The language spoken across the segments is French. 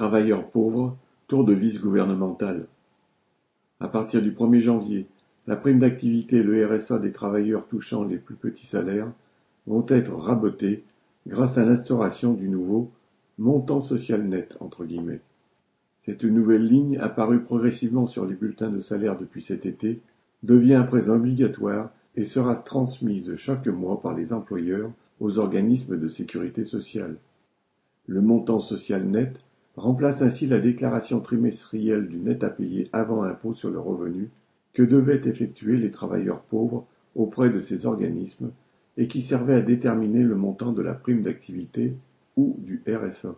Travailleurs pauvres, tour de vis gouvernemental. À partir du 1er janvier, la prime d'activité et le RSA des travailleurs touchant les plus petits salaires vont être rabotés grâce à l'instauration du nouveau montant social net entre guillemets. Cette nouvelle ligne, apparue progressivement sur les bulletins de salaire depuis cet été, devient à présent obligatoire et sera transmise chaque mois par les employeurs aux organismes de sécurité sociale. Le montant social net remplace ainsi la déclaration trimestrielle du net à payer avant impôt sur le revenu que devaient effectuer les travailleurs pauvres auprès de ces organismes et qui servait à déterminer le montant de la prime d'activité ou du RSA.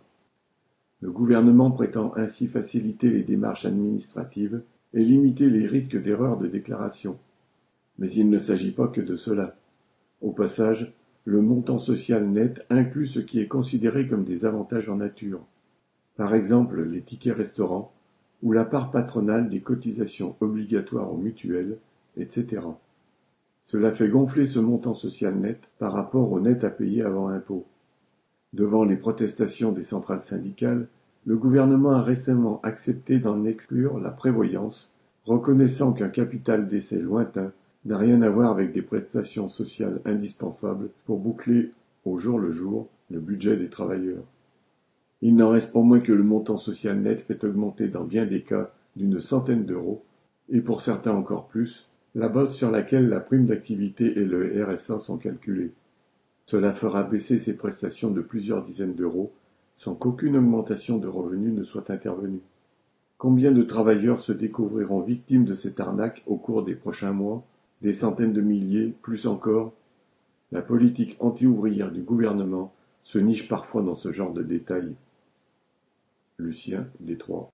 Le gouvernement prétend ainsi faciliter les démarches administratives et limiter les risques d'erreur de déclaration. Mais il ne s'agit pas que de cela. Au passage, le montant social net inclut ce qui est considéré comme des avantages en nature, par exemple les tickets restaurants ou la part patronale des cotisations obligatoires aux mutuelles, etc. Cela fait gonfler ce montant social net par rapport au net à payer avant impôt. Devant les protestations des centrales syndicales, le gouvernement a récemment accepté d'en exclure la prévoyance, reconnaissant qu'un capital d'essai lointain n'a rien à voir avec des prestations sociales indispensables pour boucler au jour le jour le budget des travailleurs. Il n'en reste pas moins que le montant social net fait augmenter dans bien des cas d'une centaine d'euros, et pour certains encore plus, la base sur laquelle la prime d'activité et le RSA sont calculés. Cela fera baisser ces prestations de plusieurs dizaines d'euros sans qu'aucune augmentation de revenus ne soit intervenue. Combien de travailleurs se découvriront victimes de cette arnaque au cours des prochains mois? Des centaines de milliers, plus encore? La politique anti-ouvrière du gouvernement se niche parfois dans ce genre de détails. Lucien Détroit